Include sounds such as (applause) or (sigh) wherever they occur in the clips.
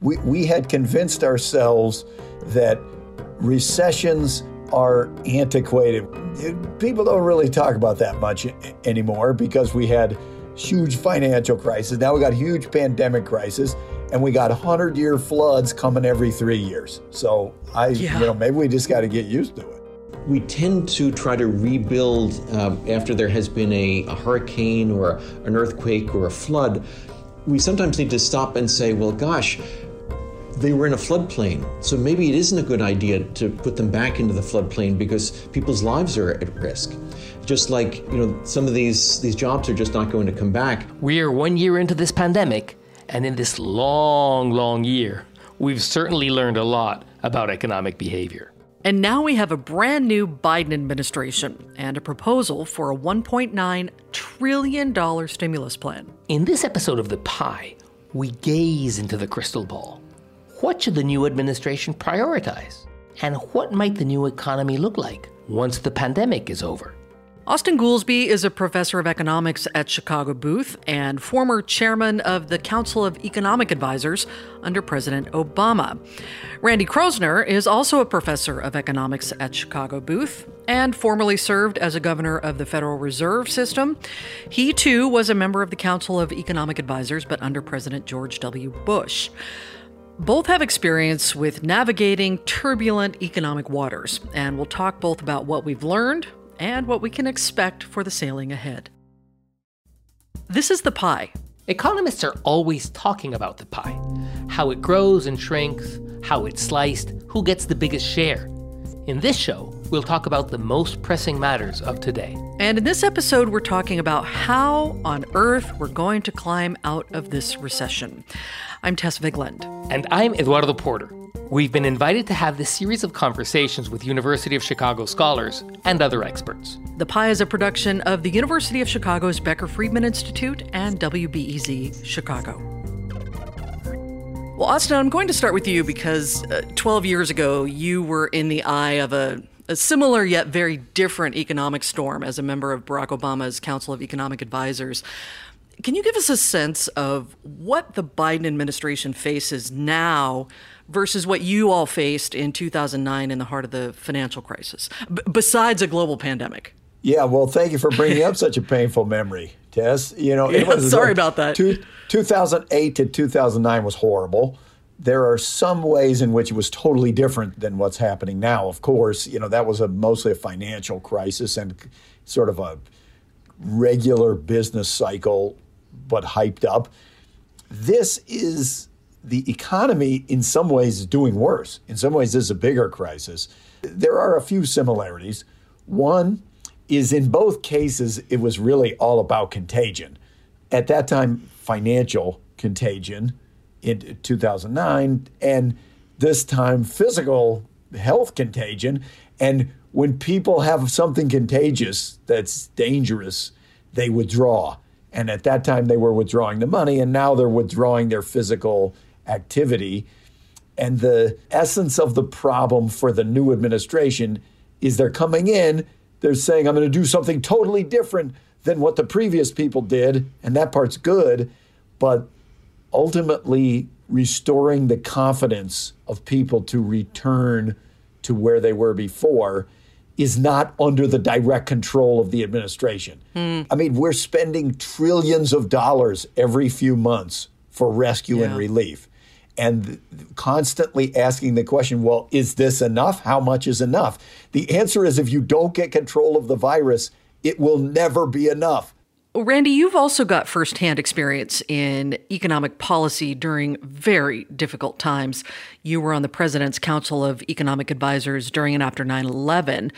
We, we had convinced ourselves that recessions are antiquated. People don't really talk about that much anymore because we had huge financial crisis. Now we got huge pandemic crisis and we got 100 year floods coming every three years. So I, yeah. you know, maybe we just got to get used to it. We tend to try to rebuild uh, after there has been a, a hurricane or an earthquake or a flood. We sometimes need to stop and say, well, gosh, they were in a floodplain. So maybe it isn't a good idea to put them back into the floodplain because people's lives are at risk. Just like, you know, some of these these jobs are just not going to come back. We are 1 year into this pandemic and in this long, long year, we've certainly learned a lot about economic behavior. And now we have a brand new Biden administration and a proposal for a $1.9 trillion stimulus plan. In this episode of The Pie, we gaze into the crystal ball. What should the new administration prioritize? And what might the new economy look like once the pandemic is over? Austan Goolsbee is a professor of economics at Chicago Booth and former chairman of the Council of Economic Advisors under President Obama. Randy Kroszner is also a professor of economics at Chicago Booth and formerly served as a governor of the Federal Reserve System. He too was a member of the Council of Economic Advisors, but under President George W. Bush. Both have experience with navigating turbulent economic waters, and we'll talk both about what we've learned and what we can expect for the sailing ahead. This is the pie. Economists are always talking about the pie how it grows and shrinks, how it's sliced, who gets the biggest share. In this show, we'll talk about the most pressing matters of today. And in this episode, we're talking about how on earth we're going to climb out of this recession. I'm Tess Vigeland. And I'm Eduardo Porter. We've been invited to have this series of conversations with University of Chicago scholars and other experts. The Pie is a production of the University of Chicago's Becker Friedman Institute and WBEZ Chicago. Well, Austan, I'm going to start with you because uh, 12 years ago, you were in the eye of a, a similar yet very different economic storm as a member of Barack Obama's Council of Economic Advisors. Can you give us a sense of what the Biden administration faces now versus what you all faced in 2009 in the heart of the financial crisis, b- besides a global pandemic? Yeah, well, thank you for bringing up such a painful memory, Tess. You know, yeah, (laughs) sorry about that. Two, 2008 to 2009 was horrible. There are some ways in which it was totally different than what's happening now. Of course, you know that was a mostly a financial crisis and sort of a regular business cycle, but hyped up. This is the economy, in some ways, doing worse. In some ways, this is a bigger crisis. There are a few similarities. One is in both cases, it was really all about contagion. At that time, financial contagion in 2009, and this time, physical health contagion. And when people have something contagious that's dangerous, they withdraw. And at that time, they were withdrawing the money, and now they're withdrawing their physical activity. And the essence of the problem for the new administration is they're coming in, they're saying, I'm going to do something totally different than what the previous people did. And that part's good. But ultimately, restoring the confidence of people to return to where they were before is not under the direct control of the administration. Mm. I mean, we're spending trillions of dollars every few months for rescue yeah. and relief and constantly asking the question, well, is this enough? How much is enough? The answer is if you don't get control of the virus, it will never be enough. Randy, you've also got firsthand experience in economic policy during very difficult times. You were on the President's Council of Economic Advisors during and after 9 11.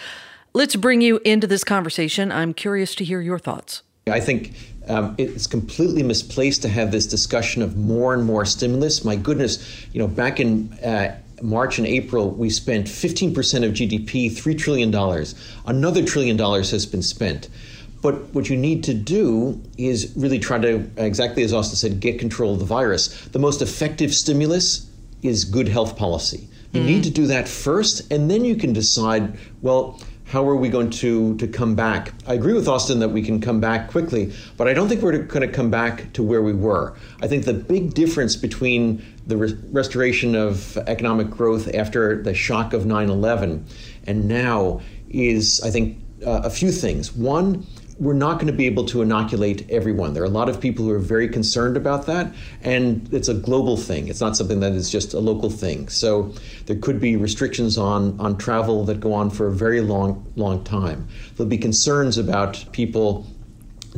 Let's bring you into this conversation. I'm curious to hear your thoughts. I think um, it's completely misplaced to have this discussion of more and more stimulus. My goodness, you know, back in uh, March and April, we spent 15% of GDP, $3 trillion. Another trillion dollars has been spent. But what you need to do is really try to, exactly as Austan said, get control of the virus. The most effective stimulus is good health policy. You mm-hmm. need to do that first, and then you can decide, well, how are we going to, to come back? I agree with Austan that we can come back quickly, but I don't think we're going to come back to where we were. I think the big difference between the re- restoration of economic growth after the shock of 9 11 and now is, I think, uh, a few things. One, we're not going to be able to inoculate everyone. There are a lot of people who are very concerned about that, and it's a global thing. It's not something that is just a local thing. So there could be restrictions on, on travel that go on for a very long, long time. There'll be concerns about people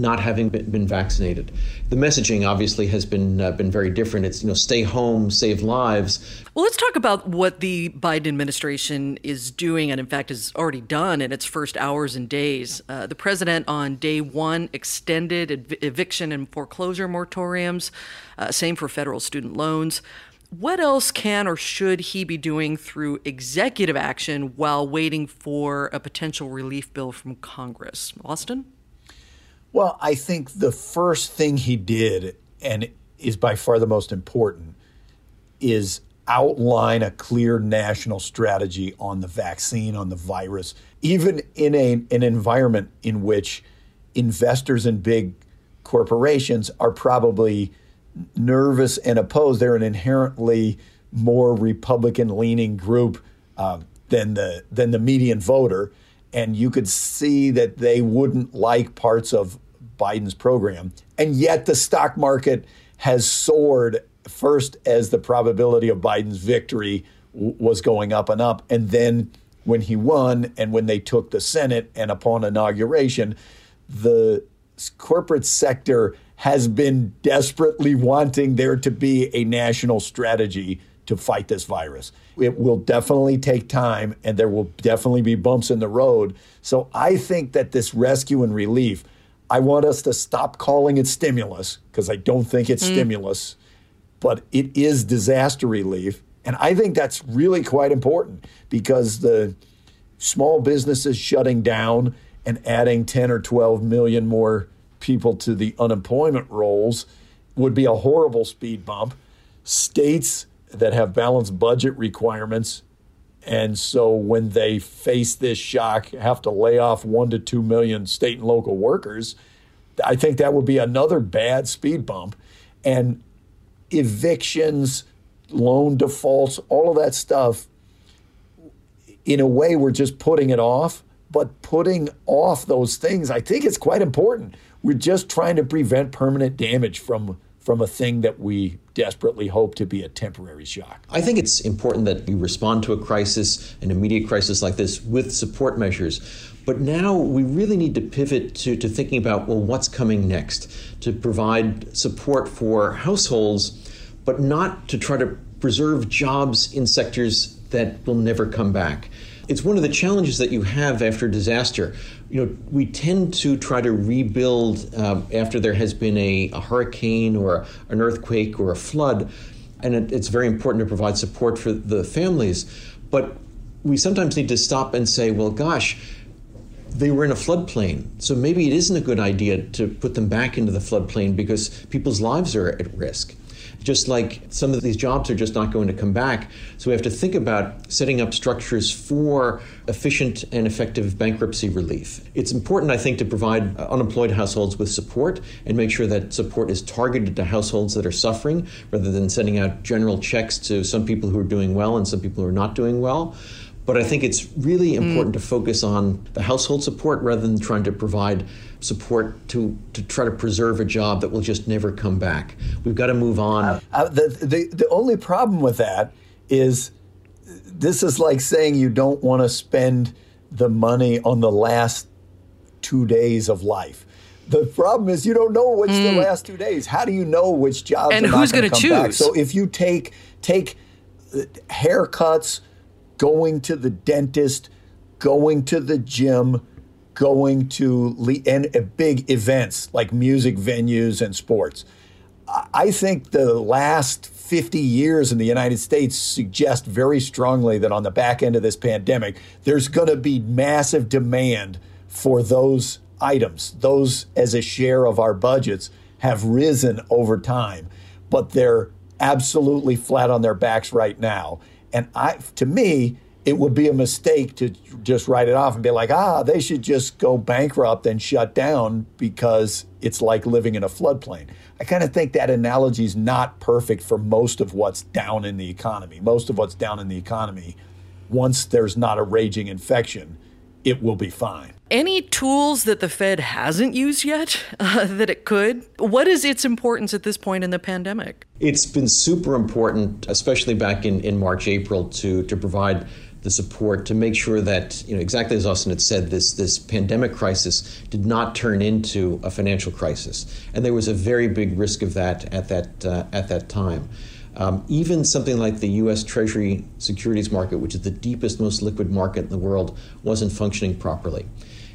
not having been vaccinated. The messaging obviously has been uh, been very different. It's you know stay home, save lives. Well, let's talk about what the Biden administration is doing, and in fact has already done in its first hours and days. Uh, the president on day one extended ev- eviction and foreclosure moratoriums. Uh, same for federal student loans. What else can or should he be doing through executive action while waiting for a potential relief bill from Congress? Austan? Well, I think the first thing he did, and is by far the most important, is outline a clear national strategy on the vaccine, on the virus, even in a, an environment in which investors and big corporations are probably nervous and opposed. They're an inherently more Republican leaning group uh, than the than the median voter and you could see that they wouldn't like parts of Biden's program. And yet the stock market has soared first as the probability of Biden's victory w- was going up and up. And then when he won and when they took the Senate and upon inauguration, the corporate sector has been desperately wanting there to be a national strategy to fight this virus. It will definitely take time and there will definitely be bumps in the road. So I think that this rescue and relief, I want us to stop calling it stimulus because I don't think it's mm. stimulus, but it is disaster relief. And I think that's really quite important because the small businesses shutting down and adding 10 or 12 million more people to the unemployment rolls would be a horrible speed bump. States that have balanced budget requirements. And so when they face this shock, have to lay off one to two million state and local workers, I think that would be another bad speed bump. And evictions, loan defaults, all of that stuff, in a way, we're just putting it off. But putting off those things, I think it's quite important. We're just trying to prevent permanent damage from from a thing that we desperately hope to be a temporary shock. I think it's important that you respond to a crisis, an immediate crisis like this, with support measures. But now we really need to pivot to, to thinking about, well, what's coming next? To provide support for households, but not to try to preserve jobs in sectors that will never come back it's one of the challenges that you have after disaster. You know, we tend to try to rebuild uh, after there has been a, a hurricane or an earthquake or a flood, and it, it's very important to provide support for the families. But we sometimes need to stop and say, well, gosh, they were in a floodplain. So maybe it isn't a good idea to put them back into the floodplain because people's lives are at risk just like some of these jobs are just not going to come back. So we have to think about setting up structures for efficient and effective bankruptcy relief. It's important, I think, to provide unemployed households with support and make sure that support is targeted to households that are suffering rather than sending out general checks to some people who are doing well and some people who are not doing well. But I think it's really mm. important mm. to focus on the household support rather than trying to provide support to, to try to preserve a job that will just never come back. We've got to move on. Uh, uh, the, the, the only problem with that is this is like saying you don't want to spend the money on the last two days of life. The problem is you don't know which mm. the last two days. How do you know which jobs and who's going to choose? Back? So if you take take uh, haircuts, going to the dentist, going to the gym, going to le- and uh, big events like music venues and sports. I think the last 50 years in the United States suggest very strongly that on the back end of this pandemic, there's going to be massive demand for those items. Those, as a share of our budgets, have risen over time, but they're absolutely flat on their backs right now. And I, to me, it would be a mistake to just write it off and be like, ah, they should just go bankrupt and shut down because it's like living in a floodplain. I kind of think that analogy is not perfect for most of what's down in the economy. Most of what's down in the economy, once there's not a raging infection, it will be fine. Any tools that the Fed hasn't used yet (laughs) uh, that it could? What is its importance at this point in the pandemic? It's been super important, especially back in, in March, April, to, to provide the support to make sure that, you know, exactly as Austan had said, this, this pandemic crisis did not turn into a financial crisis. And there was a very big risk of that at that, uh, at that time. Um, even something like the U.S. Treasury securities market, which is the deepest, most liquid market in the world, wasn't functioning properly.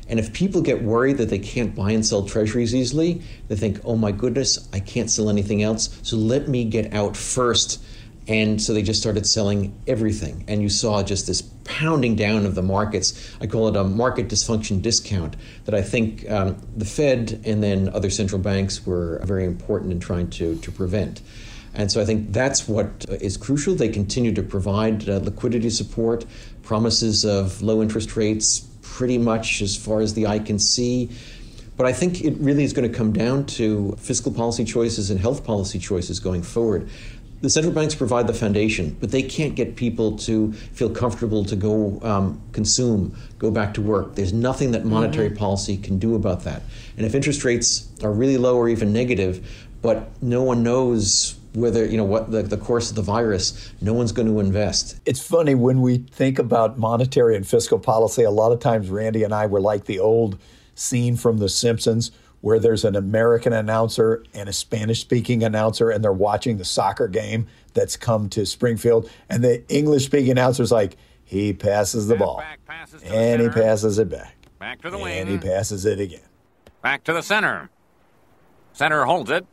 And if people get worried that they can't buy and sell treasuries easily, they think, oh my goodness, I can't sell anything else, so let me get out first and so they just started selling everything. And you saw just this pounding down of the markets. I call it a market dysfunction discount that I think um, the Fed and then other central banks were very important in trying to, to prevent. And so I think that's what is crucial. They continue to provide uh, liquidity support, promises of low interest rates, pretty much as far as the eye can see. But I think it really is going to come down to fiscal policy choices and health policy choices going forward the central banks provide the foundation, but they can't get people to feel comfortable to go um, consume, go back to work. There's nothing that monetary mm-hmm. policy can do about that. And if interest rates are really low or even negative, but no one knows whether you know what the, the course of the virus no one's going to invest it's funny when we think about monetary and fiscal policy a lot of times randy and i were like the old scene from the simpsons where there's an American announcer and a Spanish speaking announcer, and they're watching the soccer game that's come to Springfield. And the English speaking announcer's like, he passes the ball, passes and the he passes it back. Back to the wing. And he passes it again. Back to the center. Center holds it.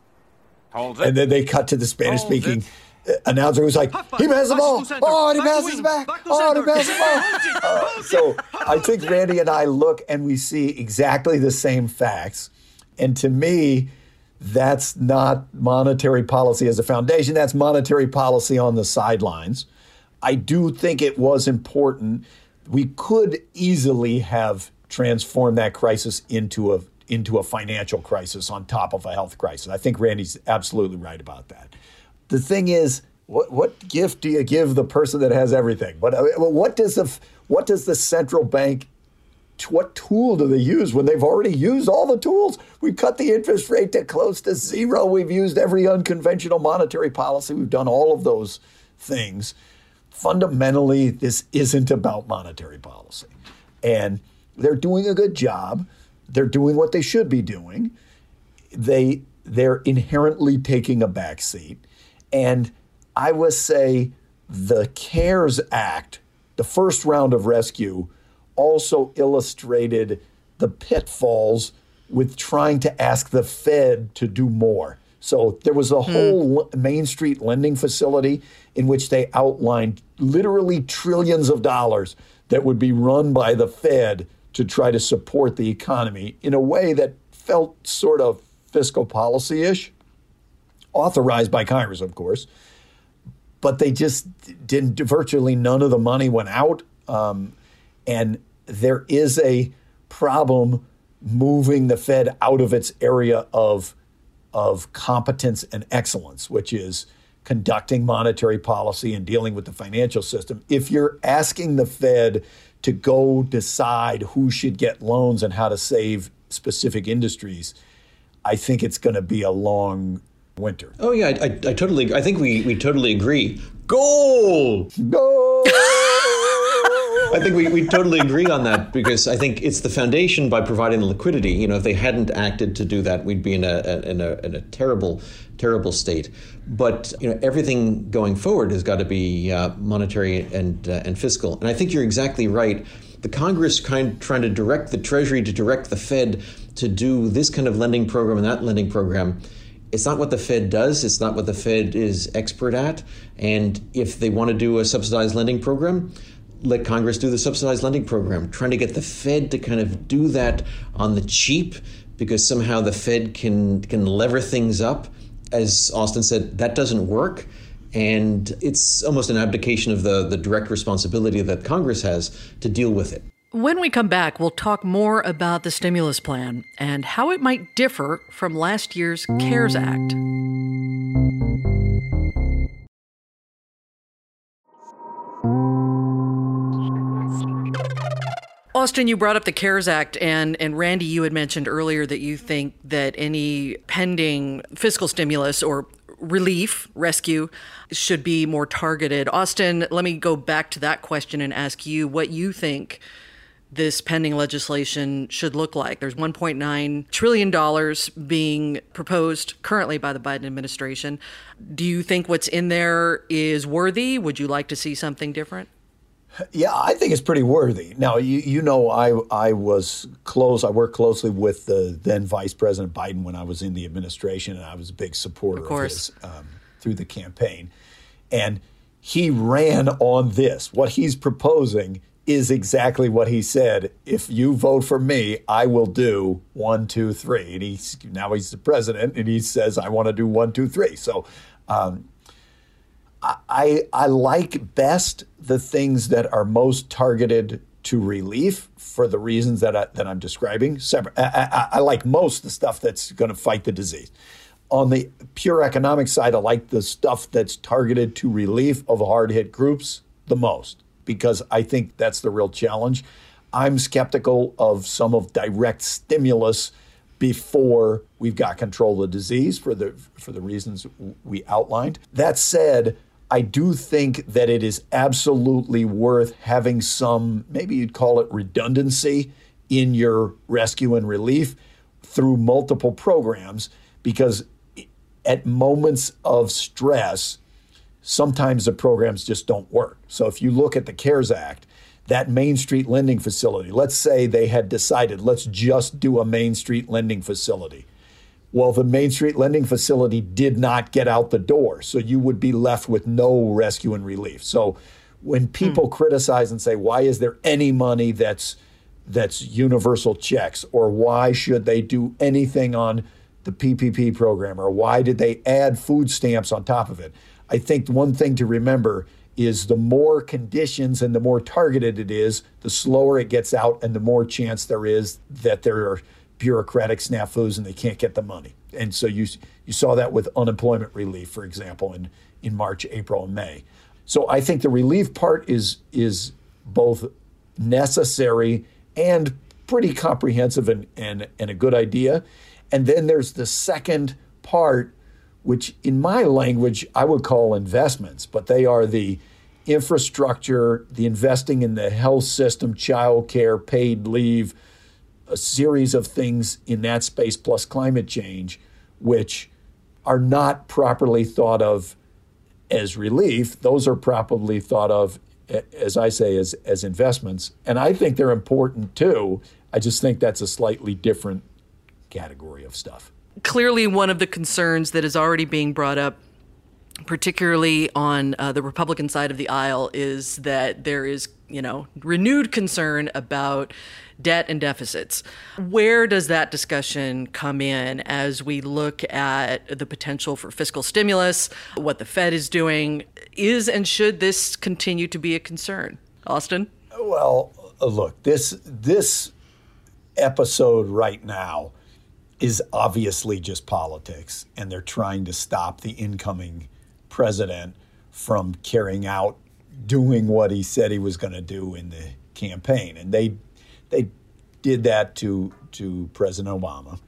And then they cut to the Spanish speaking announcer who's like, he passes the ball. Oh, and he passes back. Oh, and he passes the ball. Uh, so I think Randy and I look and we see exactly the same facts. And to me, that's not monetary policy as a foundation. That's monetary policy on the sidelines. I do think it was important. We could easily have transformed that crisis into a into a financial crisis on top of a health crisis. I think Randy's absolutely right about that. The thing is, what what gift do you give the person that has everything? But what does the what does the central bank what tool do they use when they've already used all the tools? We've cut the interest rate to close to zero. We've used every unconventional monetary policy. We've done all of those things. Fundamentally, this isn't about monetary policy. And they're doing a good job. They're doing what they should be doing. They they're inherently taking a back seat. And I would say the CARES Act, the first round of rescue, also illustrated the pitfalls with trying to ask the Fed to do more. So there was a hmm. whole Main Street lending facility in which they outlined literally trillions of dollars that would be run by the Fed to try to support the economy in a way that felt sort of fiscal policy ish, authorized by Congress, of course. But they just didn't, virtually none of the money went out. Um, and there is a problem moving the Fed out of its area of, of competence and excellence, which is conducting monetary policy and dealing with the financial system. If you're asking the Fed to go decide who should get loans and how to save specific industries, I think it's going to be a long winter. Oh yeah, I, I, I totally. I think we we totally agree. Gold. Gold. I think we, we totally agree on that because I think it's the foundation by providing the liquidity. You know, if they hadn't acted to do that, we'd be in a, in a, in a terrible, terrible state. But you know, everything going forward has got to be uh, monetary and uh, and fiscal. And I think you're exactly right. The Congress kind trying to direct the Treasury to direct the Fed to do this kind of lending program and that lending program it's not what the Fed does. It's not what the Fed is expert at. And if they want to do a subsidized lending program, let Congress do the subsidized lending program, trying to get the Fed to kind of do that on the cheap because somehow the Fed can can lever things up. As Austan said, that doesn't work. And it's almost an abdication of the, the direct responsibility that Congress has to deal with it. When we come back, we'll talk more about the stimulus plan and how it might differ from last year's CARES Act. Austan, you brought up the CARES Act, and, and Randy, you had mentioned earlier that you think that any pending fiscal stimulus or relief, rescue, should be more targeted. Austan, let me go back to that question and ask you what you think this pending legislation should look like. There's $1.9 trillion being proposed currently by the Biden administration. Do you think what's in there is worthy? Would you like to see something different? Yeah, I think it's pretty worthy. Now, you, you know, I I was close. I worked closely with the then Vice President Biden when I was in the administration, and I was a big supporter of, of his um, through the campaign. And he ran on this. What he's proposing is exactly what he said. If you vote for me, I will do one, two, three. And he's now he's the president, and he says I want to do one, two, three. So. Um, I, I like best the things that are most targeted to relief for the reasons that, I, that I'm describing. I, I, I like most the stuff that's going to fight the disease. On the pure economic side, I like the stuff that's targeted to relief of hard hit groups the most because I think that's the real challenge. I'm skeptical of some of direct stimulus before we've got control of the disease for the for the reasons we outlined. That said, I do think that it is absolutely worth having some, maybe you'd call it redundancy in your rescue and relief through multiple programs because at moments of stress, sometimes the programs just don't work. So if you look at the CARES Act, that Main Street lending facility, let's say they had decided, let's just do a Main Street lending facility. Well, the Main Street lending facility did not get out the door. So you would be left with no rescue and relief. So when people hmm. criticize and say, why is there any money that's that's universal checks or why should they do anything on the PPP program or why did they add food stamps on top of it? I think one thing to remember is the more conditions and the more targeted it is, the slower it gets out and the more chance there is that there are bureaucratic snafus and they can't get the money. And so you you saw that with unemployment relief, for example, in in March, April, and May. So I think the relief part is is both necessary and pretty comprehensive and, and, and a good idea. And then there's the second part, which in my language I would call investments, but they are the infrastructure, the investing in the health system, childcare, paid leave, a series of things in that space plus climate change, which are not properly thought of as relief. Those are properly thought of, as I say, as, as investments. And I think they're important too. I just think that's a slightly different category of stuff. Clearly, one of the concerns that is already being brought up particularly on uh, the Republican side of the aisle, is that there is, you know, renewed concern about debt and deficits. Where does that discussion come in as we look at the potential for fiscal stimulus, what the Fed is doing? Is and should this continue to be a concern? Austan? Well, uh, look, this this episode right now is obviously just politics, and they're trying to stop the incoming president from carrying out doing what he said he was going to do in the campaign. And they they did that to to President Obama.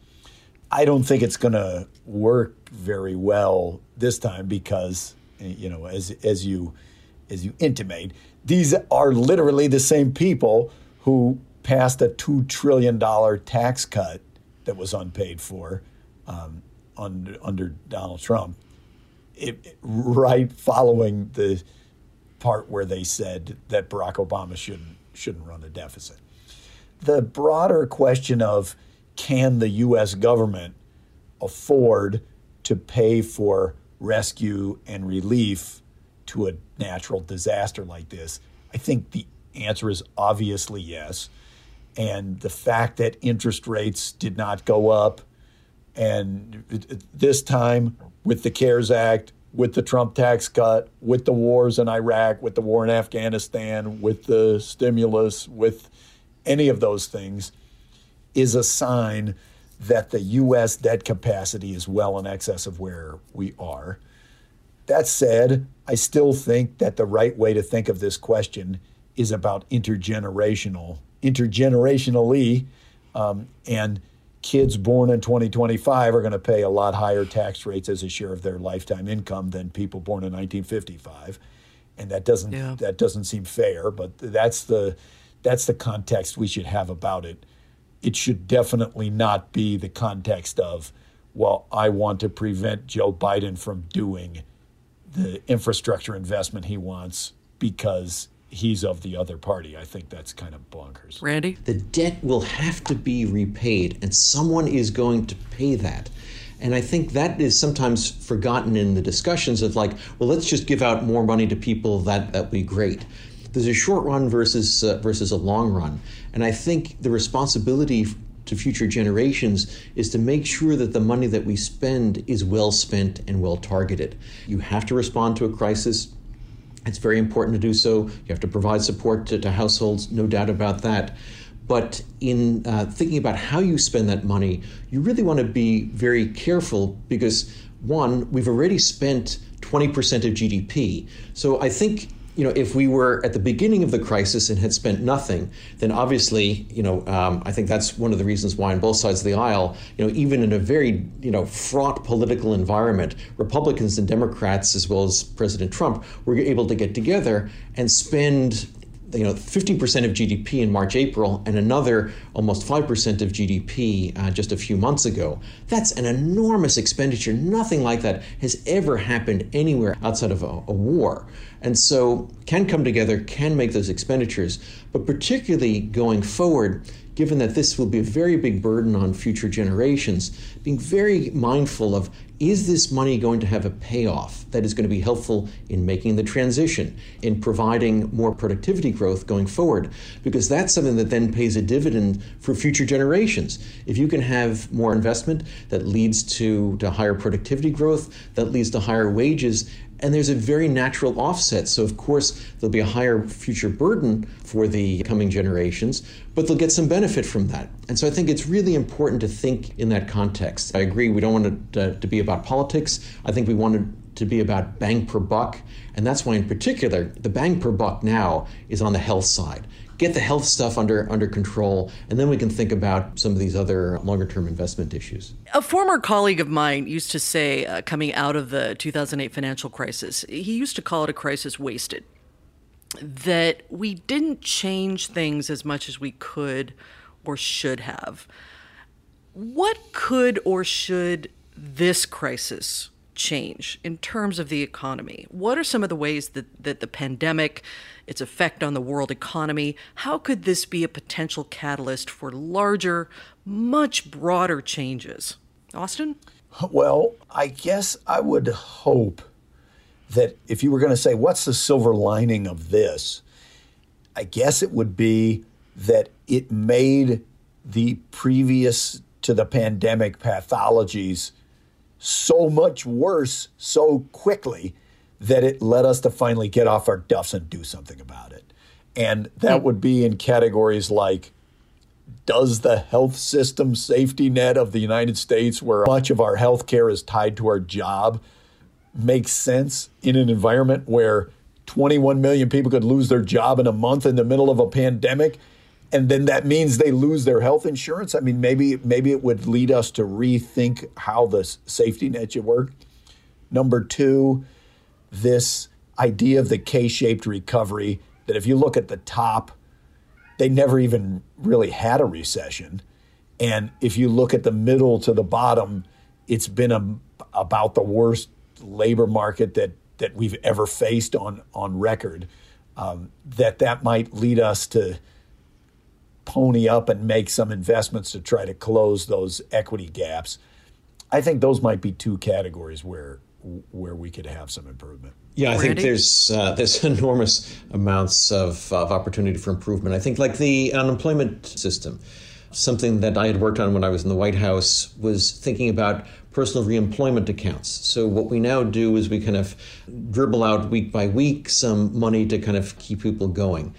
I don't think it's going to work very well this time because you know as as you as you intimate, these are literally the same people who passed a two trillion dollar tax cut that was unpaid for um, under, under Donald Trump it, right following the part where they said that Barack Obama shouldn't shouldn't run a deficit. The broader question of can the U.S. government afford to pay for rescue and relief to a natural disaster like this? I think the answer is obviously yes. And the fact that interest rates did not go up, and this time with the CARES Act, with the Trump tax cut, with the wars in Iraq, with the war in Afghanistan, with the stimulus, with any of those things, is a sign that the U.S. debt capacity is well in excess of where we are. That said, I still think that the right way to think of this question is about intergenerational, intergenerationally, um, and kids born in 2025 are going to pay a lot higher tax rates as a share of their lifetime income than people born in 1955, and that doesn't yeah. that doesn't seem fair. But that's the that's the context we should have about it. It should definitely not be the context of, well, I want to prevent Joe Biden from doing the infrastructure investment he wants because he's of the other party. I think that's kind of bonkers. Randy? The debt will have to be repaid, and someone is going to pay that. And I think that is sometimes forgotten in the discussions of like, well, let's just give out more money to people. That that would be great. There's a short run versus uh, versus a long run, and I think the responsibility to future generations is to make sure that the money that we spend is well spent and well targeted. You have to respond to a crisis. It's very important to do so. You have to provide support to, to households, no doubt about that. But in uh, thinking about how you spend that money, you really want to be very careful because, one, we've already spent 20% of GDP. So I think you know, if we were at the beginning of the crisis and had spent nothing, then obviously, you know, um, I think that's one of the reasons why on both sides of the aisle, you know, even in a very, you know, fraught political environment, Republicans and Democrats, as well as President Trump, were able to get together and spend you know 50% of GDP in March April and another almost 5% of GDP uh, just a few months ago. That's an enormous expenditure. Nothing like that has ever happened anywhere outside of a, a war. And so can come together, can make those expenditures, but particularly going forward, given that this will be a very big burden on future generations, being very mindful of is this money going to have a payoff that is going to be helpful in making the transition, in providing more productivity growth going forward? Because that's something that then pays a dividend for future generations. If you can have more investment that leads to, to higher productivity growth, that leads to higher wages, and there's a very natural offset. So, of course, there'll be a higher future burden for the coming generations, but they'll get some benefit from that. And so, I think it's really important to think in that context. I agree, we don't want it uh, to be about politics. I think we want it to be about bang per buck. And that's why, in particular, the bang per buck now is on the health side get the health stuff under under control, and then we can think about some of these other longer term investment issues. A former colleague of mine used to say, uh, coming out of the 2008 financial crisis, he used to call it a crisis wasted. That we didn't change things as much as we could or should have. What could or should this crisis change in terms of the economy? What are some of the ways that, that the pandemic, its effect on the world economy, how could this be a potential catalyst for larger, much broader changes? Austan? Well, I guess I would hope that if you were going to say, what's the silver lining of this? I guess it would be that it made the previous to the pandemic pathologies so much worse so quickly that it led us to finally get off our duffs and do something about it. And that hmm. would be in categories like does the health system safety net of the United States, where much of our health care is tied to our job, make sense in an environment where 21 million people could lose their job in a month in the middle of a pandemic? and then that means they lose their health insurance. I mean, maybe maybe it would lead us to rethink how the safety net should work. Number two, this idea of the K-shaped recovery. That if you look at the top, they never even really had a recession, and if you look at the middle to the bottom, it's been a, about the worst labor market that that we've ever faced on on record. Um, that that might lead us to pony up and make some investments to try to close those equity gaps. I think those might be two categories where where we could have some improvement. Yeah, I think there's uh, there's (laughs) enormous amounts of, of opportunity for improvement. I think like the unemployment system. Something that I had worked on when I was in the White House was thinking about personal reemployment accounts. So what we now do is we kind of dribble out week by week some money to kind of keep people going.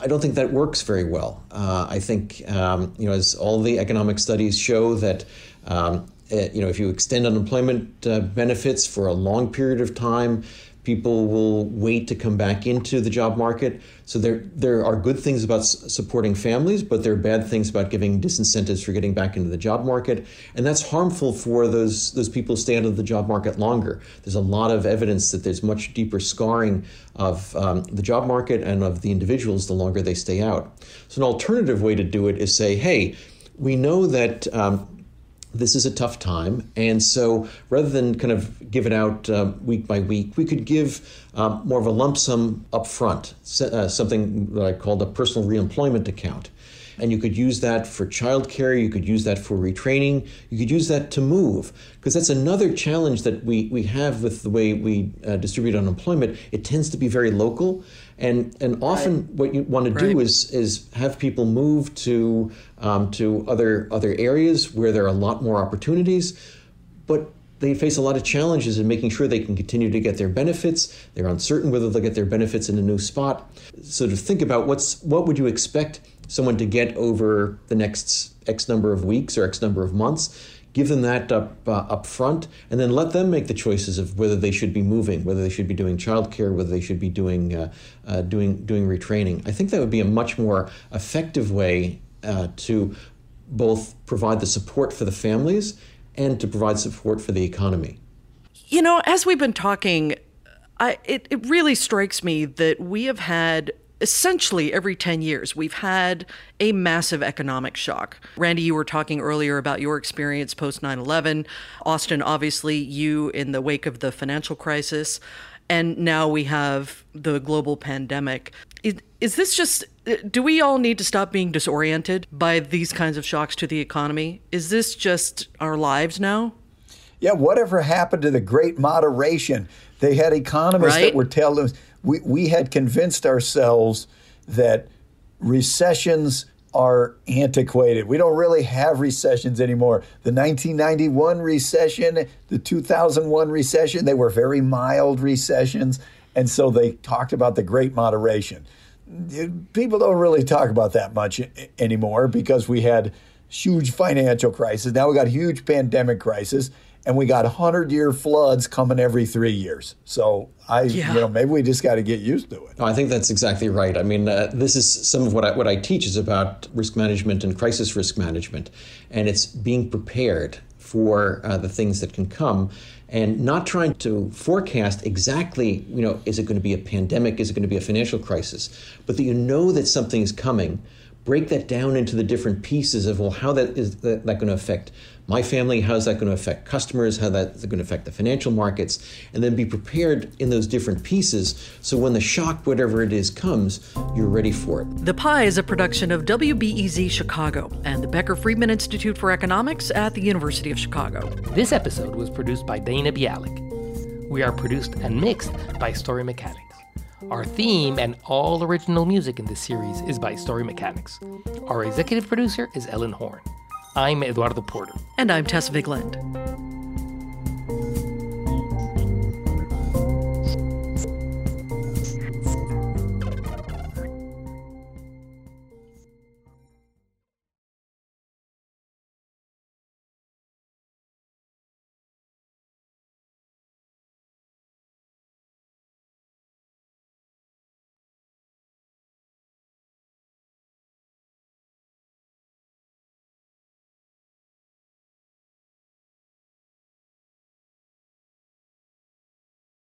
I don't think that works very well. Uh, I think um, you know, as all the economic studies show, that um, uh, you know, if you extend unemployment uh, benefits for a long period of time, people will wait to come back into the job market. So there there are good things about supporting families, but there are bad things about giving disincentives for getting back into the job market, and that's harmful for those those people who stay out of the job market longer. There's a lot of evidence that there's much deeper scarring of um, the job market and of the individuals the longer they stay out. So an alternative way to do it is say, hey, we know that um, this is a tough time. And so rather than kind of give it out uh, week by week, we could give um, more of a lump sum up front, uh, something that I called a personal reemployment account. And you could use that for childcare, you could use that for retraining, you could use that to move. Because that's another challenge that we, we have with the way we uh, distribute unemployment. It tends to be very local. And, and often right. what you want to do is, is have people move to, um, to other, other areas where there are a lot more opportunities. But they face a lot of challenges in making sure they can continue to get their benefits. They're uncertain whether they'll get their benefits in a new spot. So to think about what's what would you expect someone to get over the next X number of weeks or X number of months. Give them that up uh, up front, and then let them make the choices of whether they should be moving, whether they should be doing childcare, whether they should be doing uh, uh, doing doing retraining. I think that would be a much more effective way uh, to both provide the support for the families and to provide support for the economy. You know, as we've been talking, I, it, it really strikes me that we have had essentially every 10 years, we've had a massive economic shock. Randy, you were talking earlier about your experience post 9 11. Austan, obviously, you in the wake of the financial crisis. And now we have the global pandemic. Is, is this just, do we all need to stop being disoriented by these kinds of shocks to the economy? Is this just our lives now? Yeah, whatever happened to the great moderation? They had economists right? that were telling us we, we had convinced ourselves that recessions are antiquated. We don't really have recessions anymore. The 1991 recession, the 2001 recession, they were very mild recessions. And so they talked about the great moderation. People don't really talk about that much anymore because we had huge financial crisis. Now we got huge pandemic crisis and we got 100 year floods coming every three years. So I, yeah. you know, maybe we just got to get used to it. No, I think that's exactly right. I mean, uh, this is some of what I, what I teach is about risk management and crisis risk management, and it's being prepared for uh, the things that can come and not trying to forecast exactly, you know, is it going to be a pandemic? Is it going to be a financial crisis? But that you know that something is coming break that down into the different pieces of well how that is that, that going to affect my family how's that going to affect customers how that's going to affect the financial markets and then be prepared in those different pieces so when the shock whatever it is comes you're ready for it. The pie is a production of wbez chicago and the becker friedman institute for economics at the university of chicago. This episode was produced by dana bialik. We are produced and mixed by story mechanics our theme and all original music in this series is by Story Mechanics. Our executive producer is Ellen Horne. I'm Eduardo Porter. And I'm Tess Vigeland.